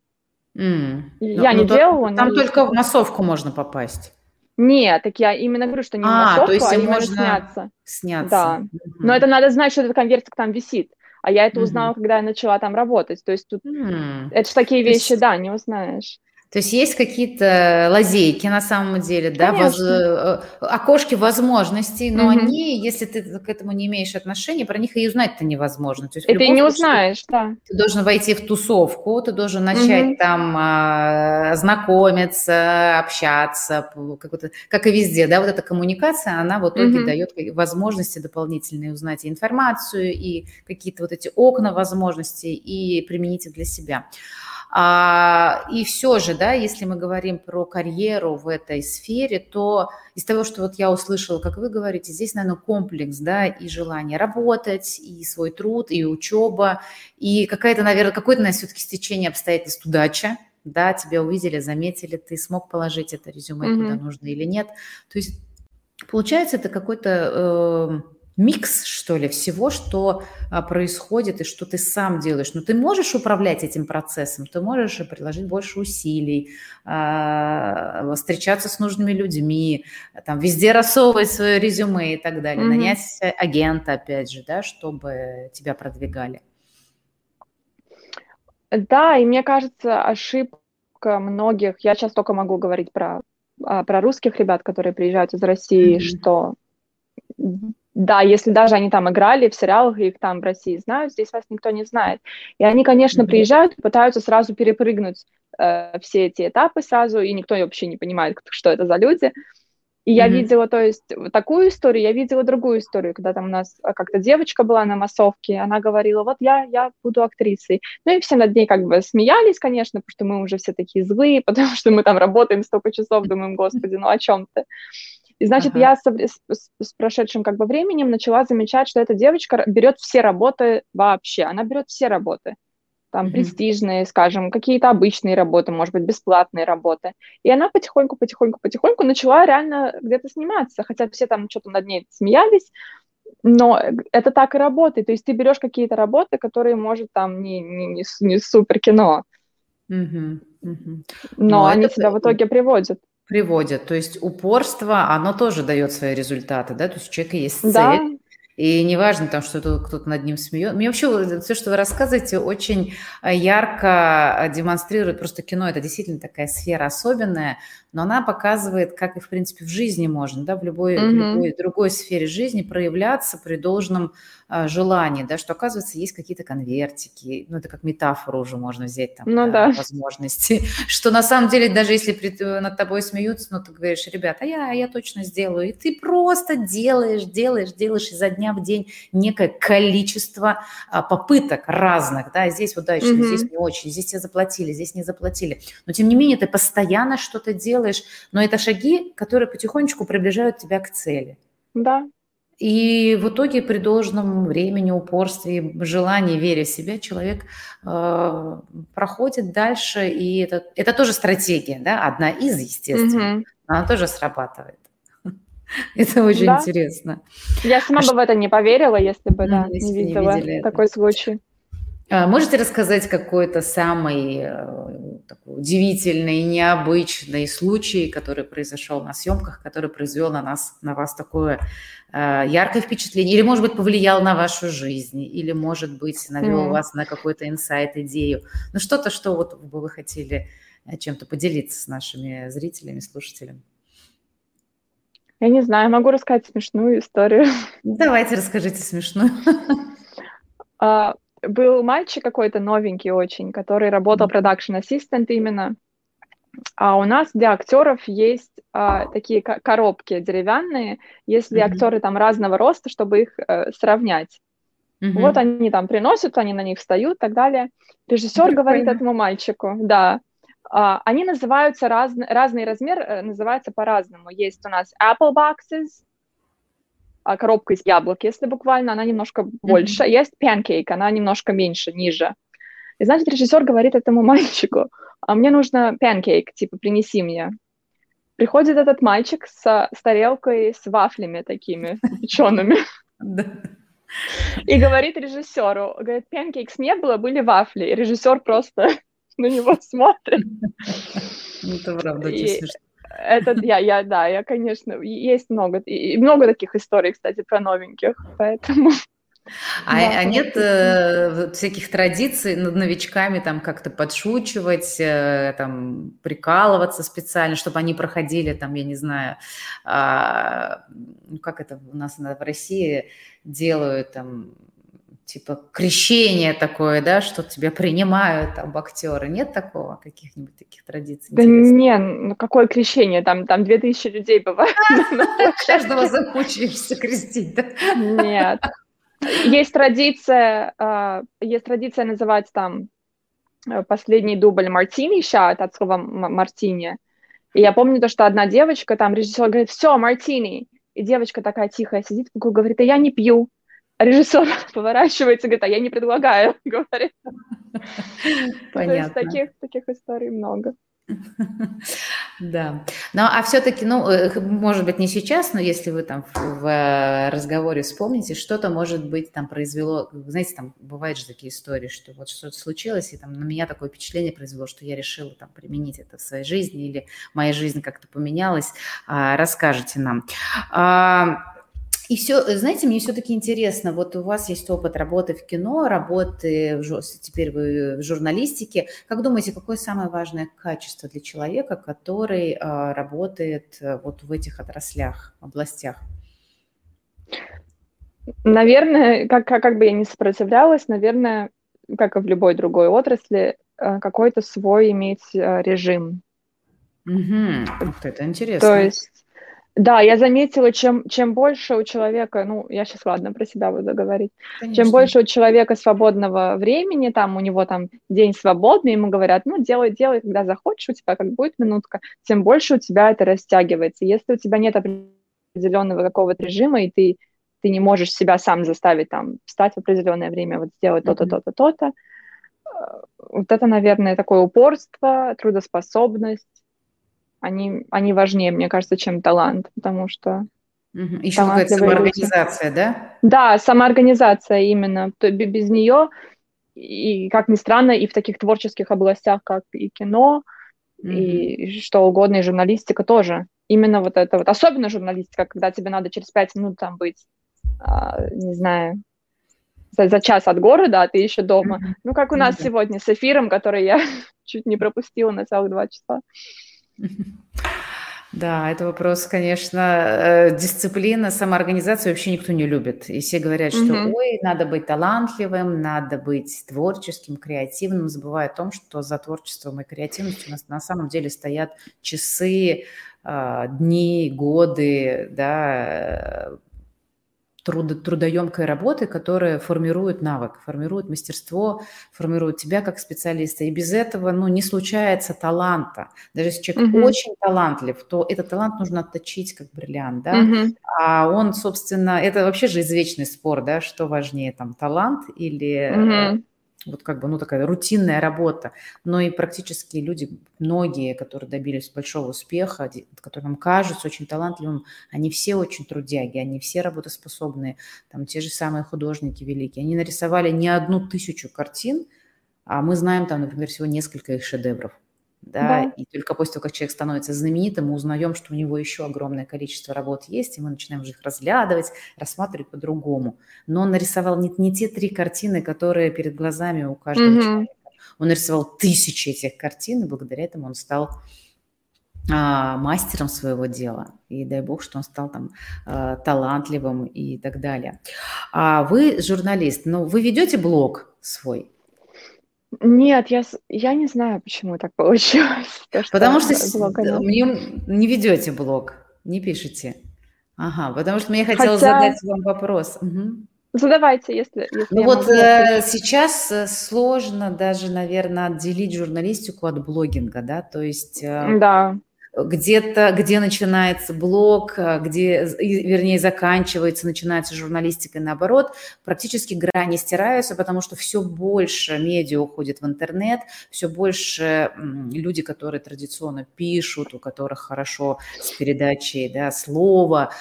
Mm. Я ну, не ну, делала. Там только в массовку можно попасть. Нет, так я именно говорю, что не а, массовку, то есть а именно можно сняться. Сняться. Да. Mm-hmm. Но это надо знать, что этот конвертик там висит. А я это узнала, mm-hmm. когда я начала там работать. То есть тут mm-hmm. это же такие вещи, есть... да, не узнаешь. То есть есть какие-то лазейки на самом деле, да, воз, э, окошки возможностей, но mm-hmm. они, если ты к этому не имеешь отношения, про них и узнать-то невозможно. То есть и ты не узнаешь, да. Ты должен войти в тусовку, ты должен начать mm-hmm. там а, знакомиться, общаться, как, как и везде, да, вот эта коммуникация, она в итоге mm-hmm. дает возможности дополнительные узнать информацию, и какие-то вот эти окна возможностей, и применить их для себя. А, и все же, да, если мы говорим про карьеру в этой сфере, то из того, что вот я услышала, как вы говорите, здесь, наверное, комплекс, да, и желание работать, и свой труд, и учеба, и какая-то, наверное, какое-то, наверное, все-таки стечение обстоятельств, удача, да, тебя увидели, заметили, ты смог положить это резюме mm-hmm. куда нужно или нет. То есть получается это какой-то э, микс, что ли, всего, что а, происходит и что ты сам делаешь. Но ты можешь управлять этим процессом, ты можешь приложить больше усилий, а, встречаться с нужными людьми, там, везде рассовывать свое резюме и так далее, mm-hmm. нанять агента, опять же, да, чтобы тебя продвигали. Да, и мне кажется, ошибка многих, я сейчас только могу говорить про, а, про русских ребят, которые приезжают из России, mm-hmm. что да, если даже они там играли в сериалах, их там в России знают, здесь вас никто не знает. И они, конечно, приезжают и пытаются сразу перепрыгнуть э, все эти этапы сразу, и никто вообще не понимает, что это за люди. И mm-hmm. я видела, то есть, такую историю, я видела другую историю, когда там у нас а, как-то девочка была на массовке, она говорила, вот я, я буду актрисой. Ну и все над ней как бы смеялись, конечно, потому что мы уже все такие злые, [laughs] потому что мы там работаем столько часов, думаем, господи, ну о чем ты? И значит, ага. я с, с, с прошедшим как бы временем начала замечать, что эта девочка берет все работы вообще, она берет все работы там mm-hmm. престижные, скажем, какие-то обычные работы, может быть, бесплатные работы. И она потихоньку, потихоньку, потихоньку начала реально где-то сниматься, хотя все там что-то над ней смеялись, но это так и работает. То есть ты берешь какие-то работы, которые, может, там не, не, не, не супер кино, mm-hmm. Mm-hmm. но, но они это... тебя в итоге приводят. Приводят. То есть упорство, оно тоже дает свои результаты, да? То есть у человека есть цель, да. И неважно, там, что кто-то над ним смеет. Мне вообще все, что вы рассказываете, очень э, ярко демонстрирует. Просто кино – это действительно такая сфера особенная, но она показывает, как и, в принципе, в жизни можно, да, в любой, mm-hmm. в любой другой сфере жизни проявляться при должном э, желании, да, что, оказывается, есть какие-то конвертики, ну, это как метафору уже можно взять там, ну, да, да. возможности, [laughs] что на самом деле, даже если при, э, над тобой смеются, ну, ты говоришь, ребята, я, я точно сделаю, и ты просто делаешь, делаешь, делаешь изо дня в день некое количество а, попыток разных, да, здесь удачно, mm-hmm. здесь не очень, здесь тебе заплатили, здесь не заплатили, но, тем не менее, ты постоянно что-то делаешь, но это шаги, которые потихонечку приближают тебя к цели. Да. И в итоге при должном времени, упорстве, желании, вере в себя человек э, проходит дальше, и это, это тоже стратегия, да, одна из, естественно, угу. она тоже срабатывает. [laughs] Это очень да. интересно. Я сама а бы в это не поверила, если бы да, не видела не такой случай. А можете рассказать какой-то самый э, такой удивительный, необычный случай, который произошел на съемках, который произвел на нас, на вас такое э, яркое впечатление, или, может быть, повлиял на вашу жизнь, или, может быть, навел mm. вас на какой-то инсайт, идею, ну что-то, что вот бы вы хотели э, чем-то поделиться с нашими зрителями, слушателями. Я не знаю, могу рассказать смешную историю. [laughs] Давайте расскажите смешную. А, был мальчик какой-то новенький очень, который работал продакшн ассистент именно. А у нас для актеров есть а, такие коробки деревянные, если mm-hmm. актеры там разного роста, чтобы их э, сравнять. Mm-hmm. Вот они там приносят, они на них встают и так далее. Режиссер Прикольно. говорит этому мальчику, да, они называются раз, разный размер, э, называется по-разному. Есть у нас apple boxes, а, коробка из яблок, если буквально, она немножко больше. Mm-hmm. Есть панкейк, она немножко меньше, ниже. И значит, режиссер говорит этому [laughs] мальчику, а мне нужно панкейк, типа, принеси мне. Приходит этот мальчик с, с тарелкой с вафлями такими [laughs] печеными. И говорит режиссеру, говорит, панкейкс не было, были вафли. И режиссер просто на него [laughs] смотрит. [laughs] Это правда. Это я, я, да, я, конечно, есть много, и много таких историй, кстати, про новеньких, поэтому... А, да, а нет э, всяких традиций над новичками там как-то подшучивать, э, там прикалываться специально, чтобы они проходили там, я не знаю, э, как это у нас в России делают там типа крещение такое, да, что тебя принимают там актеры. Нет такого, каких-нибудь таких традиций? Да интересных? не, ну какое крещение? Там, там 2000 людей бывает. [laughs] [laughs] Каждого захочешься [laughs] крестить, да? Нет. Есть традиция, а, есть традиция называть там э, последний дубль мартини шат от слова мартини. И я помню то, что одна девочка, там режиссер говорит, все, мартини. И девочка такая тихая сидит, говорит, а я не пью режиссер [laughs] поворачивается и говорит, а я не предлагаю, [laughs] говорит. Понятно. То есть таких, таких историй много. [laughs] Да. Ну, а все-таки, ну, э, может быть, не сейчас, но если вы там в э, разговоре вспомните, что-то, может быть, там произвело, знаете, там бывают же такие истории, что вот что-то случилось, и там на меня такое впечатление произвело, что я решила там применить это в своей жизни, или моя жизнь как-то поменялась. А, расскажите нам. И все, знаете, мне все-таки интересно, вот у вас есть опыт работы в кино, работы в, теперь вы в журналистике. Как думаете, какое самое важное качество для человека, который а, работает а, вот в этих отраслях, областях? Наверное, как, как, как бы я не сопротивлялась, наверное, как и в любой другой отрасли, э, какой-то свой иметь э, режим. Угу. Ты, это интересно. То есть, да, я заметила, чем, чем больше у человека, ну, я сейчас, ладно, про себя буду говорить, Конечно. чем больше у человека свободного времени, там, у него там день свободный, ему говорят, ну, делай, делай, когда захочешь, у тебя как будет минутка, тем больше у тебя это растягивается. Если у тебя нет определенного какого-то режима, и ты ты не можешь себя сам заставить там встать в определенное время, вот сделать то-то, то-то, то-то. Э, вот это, наверное, такое упорство, трудоспособность, они, они важнее, мне кажется, чем талант, потому что... Угу. Еще какая-то самоорганизация, люди. да? Да, самоорганизация именно. То без нее, и, как ни странно, и в таких творческих областях, как и кино, угу. и что угодно, и журналистика тоже. Именно вот это вот, особенно журналистика, когда тебе надо через пять минут там быть а, не знаю, за, за час от города, а ты еще дома. Ну, как у нас mm-hmm. сегодня с эфиром, который я [laughs] чуть не пропустила на целых два часа. Да, это вопрос, конечно, э, дисциплина, самоорганизация вообще никто не любит. И все говорят, что mm-hmm. ой, надо быть талантливым, надо быть творческим, креативным, забывая о том, что за творчеством и креативностью у нас на самом деле стоят часы, а, дни, годы, да, труд, трудоемкой работы, которая формирует навык, формирует мастерство, формирует тебя как специалиста. И без этого ну, не случается таланта. Даже если человек mm-hmm. очень талантлив, то этот талант нужно отточить как бриллиант. Да? Mm-hmm. А он, собственно, это вообще же извечный спор, да, что важнее, там, талант или... Mm-hmm вот как бы, ну, такая рутинная работа, но и практически люди, многие, которые добились большого успеха, которые нам кажутся очень талантливым, они все очень трудяги, они все работоспособные, там те же самые художники великие, они нарисовали не одну тысячу картин, а мы знаем там, например, всего несколько их шедевров да, да. и только после того, как человек становится знаменитым, мы узнаем, что у него еще огромное количество работ есть, и мы начинаем уже их разглядывать, рассматривать по-другому. Но он нарисовал не, не те три картины, которые перед глазами у каждого mm-hmm. человека. Он нарисовал тысячи этих картин, и благодаря этому он стал а, мастером своего дела. И дай бог, что он стал там а, талантливым и так далее. А вы журналист, ну, вы ведете блог свой? Нет, я, я не знаю, почему так получилось. [laughs] То, что потому что мне не ведете блог, не пишете. Ага, потому что мне хотелось Хотя... задать вам вопрос. Угу. Задавайте, если... если ну вот э, сейчас э, сложно даже, наверное, отделить журналистику от блогинга, да, то есть... Э, да где-то, где начинается блог, а, где, вернее, заканчивается, начинается журналистика и наоборот, практически грани стираются, потому что все больше медиа уходит в интернет, все больше люди, которые традиционно пишут, у которых хорошо с передачей да, слова,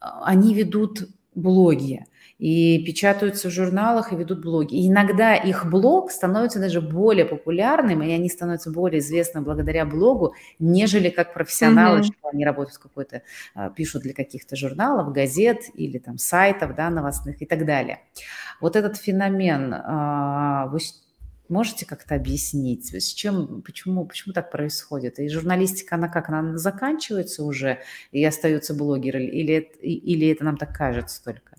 они ведут блоги и печатаются в журналах и ведут блоги. И иногда их блог становится даже более популярным, и они становятся более известны благодаря блогу, нежели как профессионалы, mm-hmm. что они работают в какой-то, а, пишут для каких-то журналов, газет или там сайтов, да, новостных и так далее. Вот этот феномен, а, вы можете как-то объяснить, с чем, почему, почему так происходит? И журналистика, она как, она заканчивается уже, и остаются блогеры, или, или это нам так кажется только?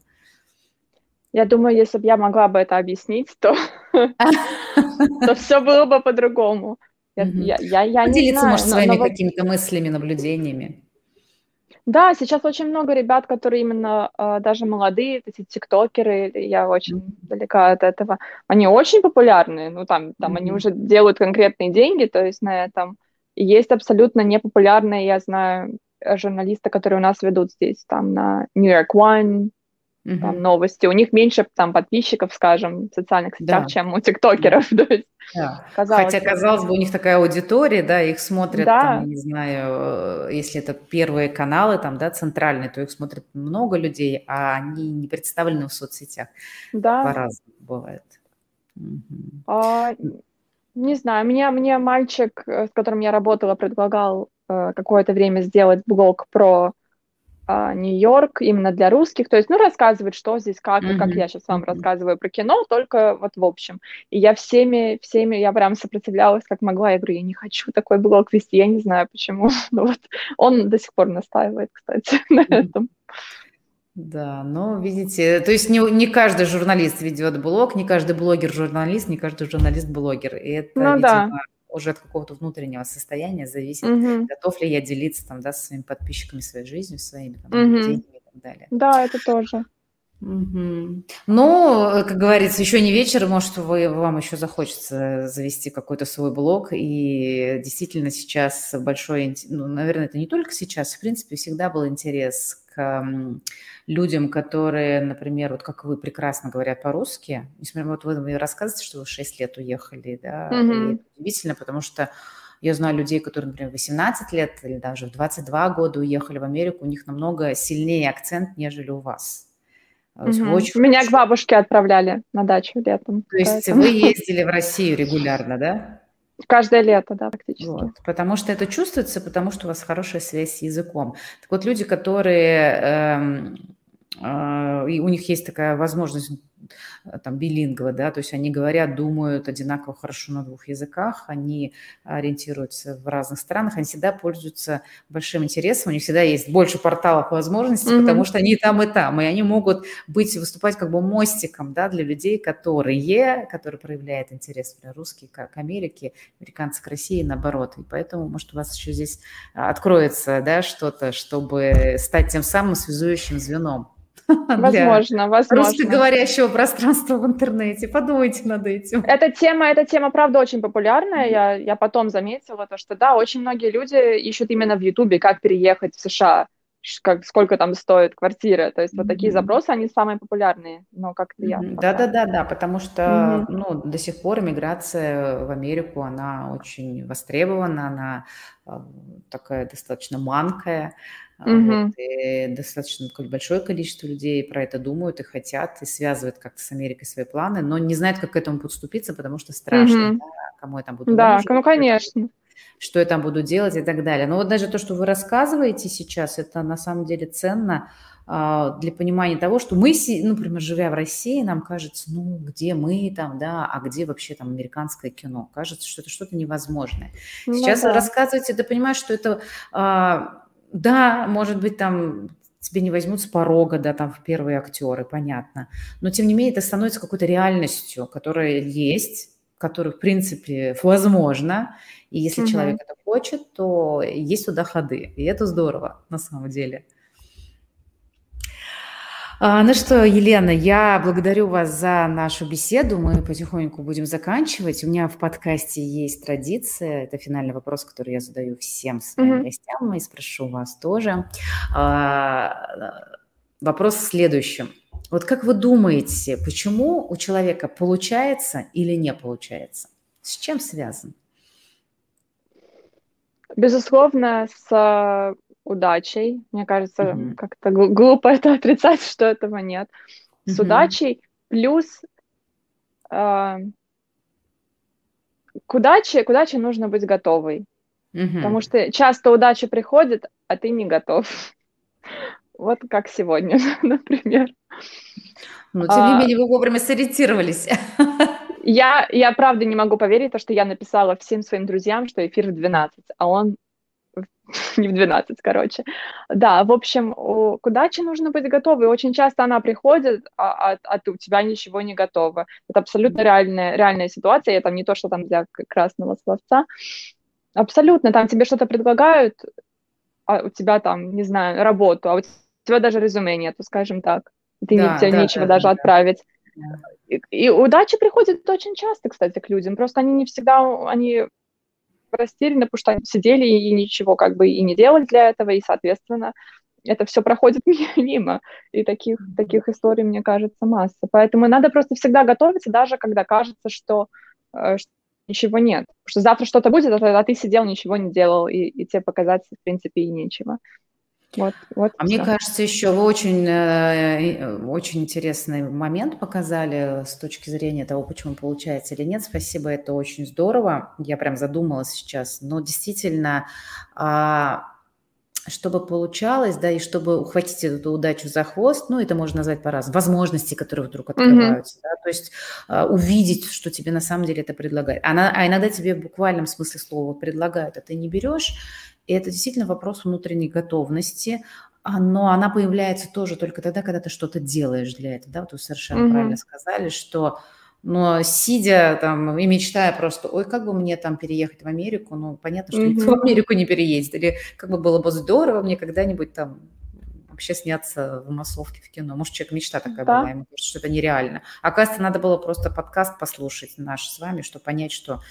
Я думаю, если бы я могла бы это объяснить, то, [laughs] все было бы по-другому. Поделиться, может, своими какими-то мыслями, наблюдениями. Да, сейчас очень много ребят, которые именно э, даже молодые, эти тиктокеры, я очень далека от этого, они очень популярны, ну там, там mm-hmm. они уже делают конкретные деньги, то есть на этом. И есть абсолютно непопулярные, я знаю, журналисты, которые у нас ведут здесь, там на New York One, угу. там, новости. У них меньше там подписчиков, скажем, в социальных сетях, да. чем у тиктокеров. [laughs] Да. Да. Казалось, Хотя, казалось бы, у них такая аудитория, да, их смотрят, да. там, не знаю, если это первые каналы, там, да, центральные, то их смотрят много людей, а они не представлены в соцсетях. Да. По-разному бывает. Угу. А, не знаю, мне, мне мальчик, э, с которым я работала, предлагал э, какое-то время сделать блог про Нью-Йорк именно для русских, то есть, ну, рассказывать, что здесь, как, mm-hmm. как я сейчас вам mm-hmm. рассказываю про кино, только вот в общем. И я всеми, всеми, я прям сопротивлялась, как могла, я говорю, я не хочу такой блог вести, я не знаю почему, [laughs] но вот он до сих пор настаивает, кстати, [laughs] на этом. Да, но видите, то есть не, не каждый журналист ведет блог, не каждый блогер журналист, не каждый журналист блогер. И это, ну, видимо, да. Уже от какого-то внутреннего состояния зависит, угу. готов ли я делиться там, да, со своими подписчиками своей жизнью, своими там, угу. и так далее. Да, это тоже. Угу. Ну, как говорится, еще не вечер, может, вы, вам еще захочется завести какой-то свой блог. И действительно сейчас большой, ну, наверное, это не только сейчас, в принципе, всегда был интерес к людям, которые, например, вот как вы прекрасно говорят по-русски. Несмотря вот вы рассказываете, что вы 6 лет уехали, да, угу. и это удивительно, потому что я знаю людей, которые, например, 18 лет или даже в 22 года уехали в Америку, у них намного сильнее акцент, нежели у вас. Очень Меня к бабушке отправляли на дачу летом. То есть поэтому... вы [laughs] ездили в Россию регулярно, да? Каждое лето, да, практически. Вот, потому что это чувствуется, потому что у вас хорошая связь с языком. Так вот, люди, которые... Эм, э, и у них есть такая возможность Э, там билингвы, да, то есть они говорят, думают одинаково хорошо на двух языках, они ориентируются в разных странах, они всегда пользуются большим интересом, у них всегда есть больше порталов возможностей, mm-hmm. потому что они и там, и там, и они могут быть, выступать как бы мостиком, да, для людей, которые, которые проявляют интерес, например, русские к, к Америке, американцы к России, наоборот, и поэтому, может, у вас еще здесь откроется, да, что-то, чтобы стать тем самым связующим звеном. [laughs] Возможно, возможно. Русскоговорящего пространства в интернете. Подумайте над этим. Эта тема, эта тема, правда, очень популярная. Я, я потом заметила то, что да, очень многие люди ищут именно в Ютубе, как переехать в США, как, сколько там стоит квартира. То есть вот такие запросы, они самые популярные. Но как-то я... Да-да-да-да, потому что mm-hmm. ну, до сих пор иммиграция в Америку, она очень востребована, она а, такая достаточно манкая. Mm-hmm. Вот, и достаточно большое количество людей про это думают и хотят, и связывают как-то с Америкой свои планы, но не знают, как к этому подступиться, потому что страшно, mm-hmm. да, кому я там буду Да, ну, конечно. Что я там буду делать и так далее. Но вот даже то, что вы рассказываете сейчас, это на самом деле ценно а, для понимания того, что мы, ну, например, живя в России, нам кажется, ну, где мы там, да, а где вообще там американское кино? Кажется, что это что-то невозможное. Ну, Сейчас да. рассказываете, ты понимаешь, что это а, да, может быть, там тебе не возьмут с порога, да, там в первые актеры, понятно. Но, тем не менее, это становится какой-то реальностью, которая есть, которая, в принципе, возможно. И если угу. человек это хочет, то есть туда ходы. И это здорово, на самом деле. А, ну что, Елена, я благодарю вас за нашу беседу. Мы потихоньку будем заканчивать. У меня в подкасте есть традиция. Это финальный вопрос, который я задаю всем своим mm-hmm. гостям и спрошу вас тоже. А, вопрос в следующем. Вот как вы думаете, почему у человека получается или не получается? С чем связан? Безусловно, с удачей. Мне кажется, mm-hmm. как-то глупо [laughs] это отрицать, что этого нет. С mm-hmm. удачей плюс э, к удаче, к удаче нужно быть готовой. Mm-hmm. Потому что часто удача приходит, а ты не готов. [laughs] Вот как сегодня, [laughs] например. Ну, тем не а, менее, вы вовремя сориентировались. Я, я правда не могу поверить, то, что я написала всем своим друзьям, что эфир в 12, а он [laughs] не в 12, короче. Да, в общем, к удаче нужно быть готовой. Очень часто она приходит, а, а, а ты, у тебя ничего не готово. Это абсолютно реальная, реальная ситуация. Это не то, что там для красного словца. Абсолютно. Там тебе что-то предлагают, а у тебя там, не знаю, работу, а у тебя даже резюме нету, скажем так. Ты да, тебе да, нечего да, даже да, отправить. И, и удача приходит очень часто, кстати, к людям. Просто они не всегда, они растеряны, потому что они сидели и ничего как бы и не делали для этого, и, соответственно, это все проходит [laughs] мимо. И таких, таких историй, мне кажется, масса. Поэтому надо просто всегда готовиться, даже когда кажется, что, э, что ничего нет. Потому что завтра что-то будет, а ты сидел, ничего не делал, и, и тебе показать, в принципе, и нечего. Вот, вот а мне кажется, еще вы очень, э, очень интересный момент показали с точки зрения того, почему получается или нет. Спасибо, это очень здорово. Я прям задумалась сейчас. Но действительно, а, чтобы получалось, да, и чтобы ухватить эту удачу за хвост, ну, это можно назвать по-разному, возможности, которые вдруг открываются, mm-hmm. да, то есть а, увидеть, что тебе на самом деле это предлагает. А, а иногда тебе в буквальном смысле слова предлагают, а ты не берешь, и это действительно вопрос внутренней готовности, а, но она появляется тоже только тогда, когда ты что-то делаешь для этого, да, вот вы совершенно mm-hmm. правильно сказали, что но сидя там и мечтая просто, ой, как бы мне там переехать в Америку, ну, понятно, что mm-hmm. никто в Америку не переедет, или как бы было бы здорово мне когда-нибудь там вообще сняться в массовке в кино. Может, человек мечта такая да. была, ему кажется, что это нереально. Оказывается, надо было просто подкаст послушать наш с вами, чтобы понять, что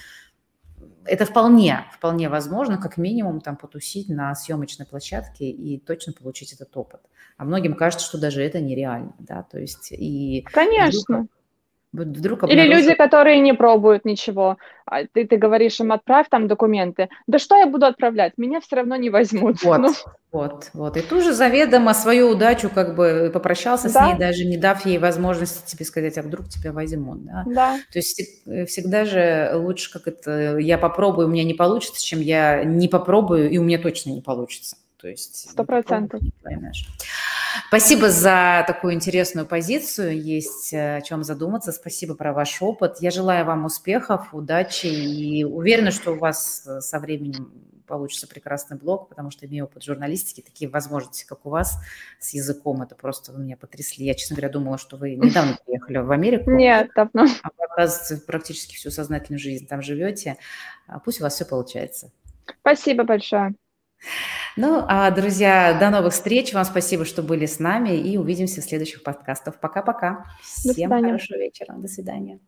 это вполне, вполне возможно, как минимум там потусить на съемочной площадке и точно получить этот опыт. А многим кажется, что даже это нереально, да, то есть и... Конечно. Вдруг, вдруг обнаружат... Или люди, которые не пробуют ничего. А ты, ты говоришь им, отправь там документы. Да что я буду отправлять? Меня все равно не возьмут. Вот, ну... вот, вот. И тут же заведомо свою удачу как бы попрощался да. с ней, даже не дав ей возможности тебе сказать, а вдруг тебя возьмут. Да? да. То есть э, всегда же лучше, как это, я попробую, у меня не получится, чем я не попробую, и у меня точно не получится. То есть... Сто процентов. Спасибо за такую интересную позицию. Есть э, о чем задуматься. Спасибо про ваш опыт. Я желаю вам успехов, удачи и уверена, что у вас э, со временем получится прекрасный блог, потому что имею опыт журналистики, такие возможности, как у вас с языком, это просто вы меня потрясли. Я, честно говоря, думала, что вы недавно приехали в Америку. Нет, давно. А вы, оказывается, практически всю сознательную жизнь там живете. А пусть у вас все получается. Спасибо большое. Ну, а, друзья, до новых встреч. Вам спасибо, что были с нами. И увидимся в следующих подкастах. Пока-пока. Всем хорошего вечера. До свидания.